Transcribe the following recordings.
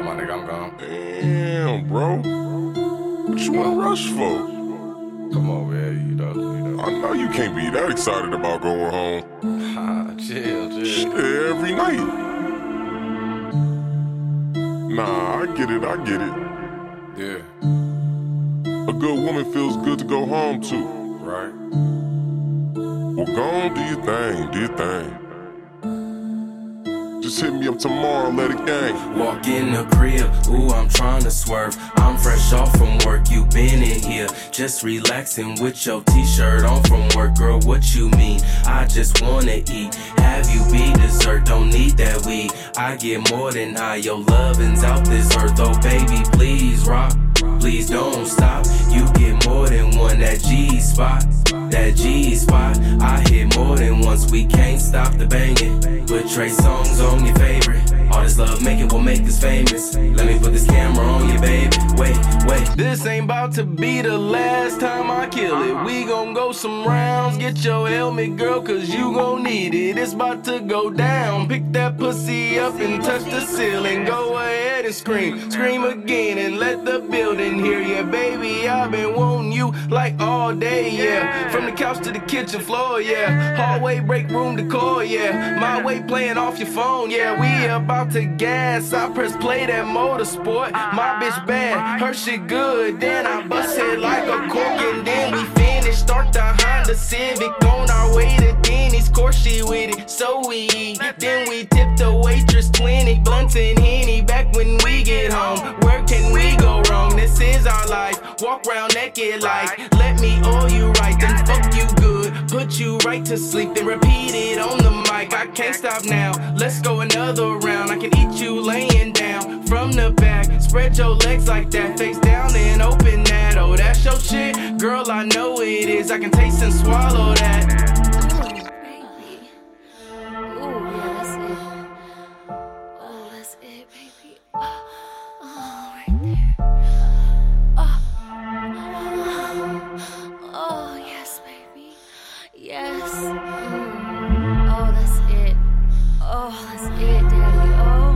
My nigga, I'm gone. Damn, bro. What you wanna rush for? Come on, man. You know, you know. I know you can't be that excited about going home. Ah, chill, chill. Shit, every night. Nah, I get it, I get it. Yeah, A good woman feels good to go home to. right. Well, go on, do your thing, do your thing. Just hit me up tomorrow, let it gang. Walk in the crib, ooh, I'm trying to swerve. I'm fresh off from work, you been in here. Just relaxing with your t shirt on from work, girl, what you mean? I just wanna eat. Have you be dessert, don't need that weed. I get more than I, your lovin's out this earth. Oh, baby, please rock. Please don't stop. You get more than one, that G spot. That G spot. I hit more than once, we can't stop the banging. Trey Songz on your favorite. All this love making will make us famous. Let me put this camera on you, baby. Wait, wait. This ain't about to be the last time I kill it. Uh-huh. We gon' go some rounds. Get your helmet, girl, cause you gon' need it. It's about to go down. Pick that pussy up and touch the ceiling. Go ahead and scream. Scream again and let the building hear ya, baby. I've been wanting you like all day, yeah. From the couch to the kitchen floor, yeah. Hallway break room decor, yeah. My way playing off your phone, yeah. We about to gas. I press play that motorsport. My uh-huh. bitch bad, her shit good. Then I bust it like a cork and then we finish. Start the Honda Civic on our way to Denny's. Course she with it, so we eat. Then we tip the waitress 20 blunts and henny back when we get home. Walk around naked like, let me oil you right, then fuck you good. Put you right to sleep, then repeat it on the mic. I can't stop now. Let's go another round. I can eat you laying down from the back. Spread your legs like that, face down and open that. Oh, that's your shit, girl. I know it is. I can taste and swallow that. that's it, daddy. Oh,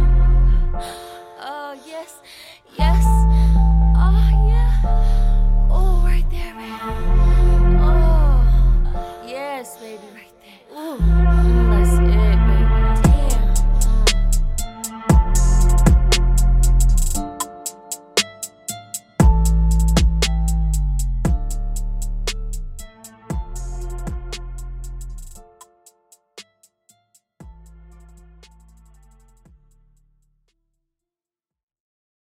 oh, yes, yes. Oh, yeah. Oh, right there, man. Oh, yes, baby, right there. Ooh.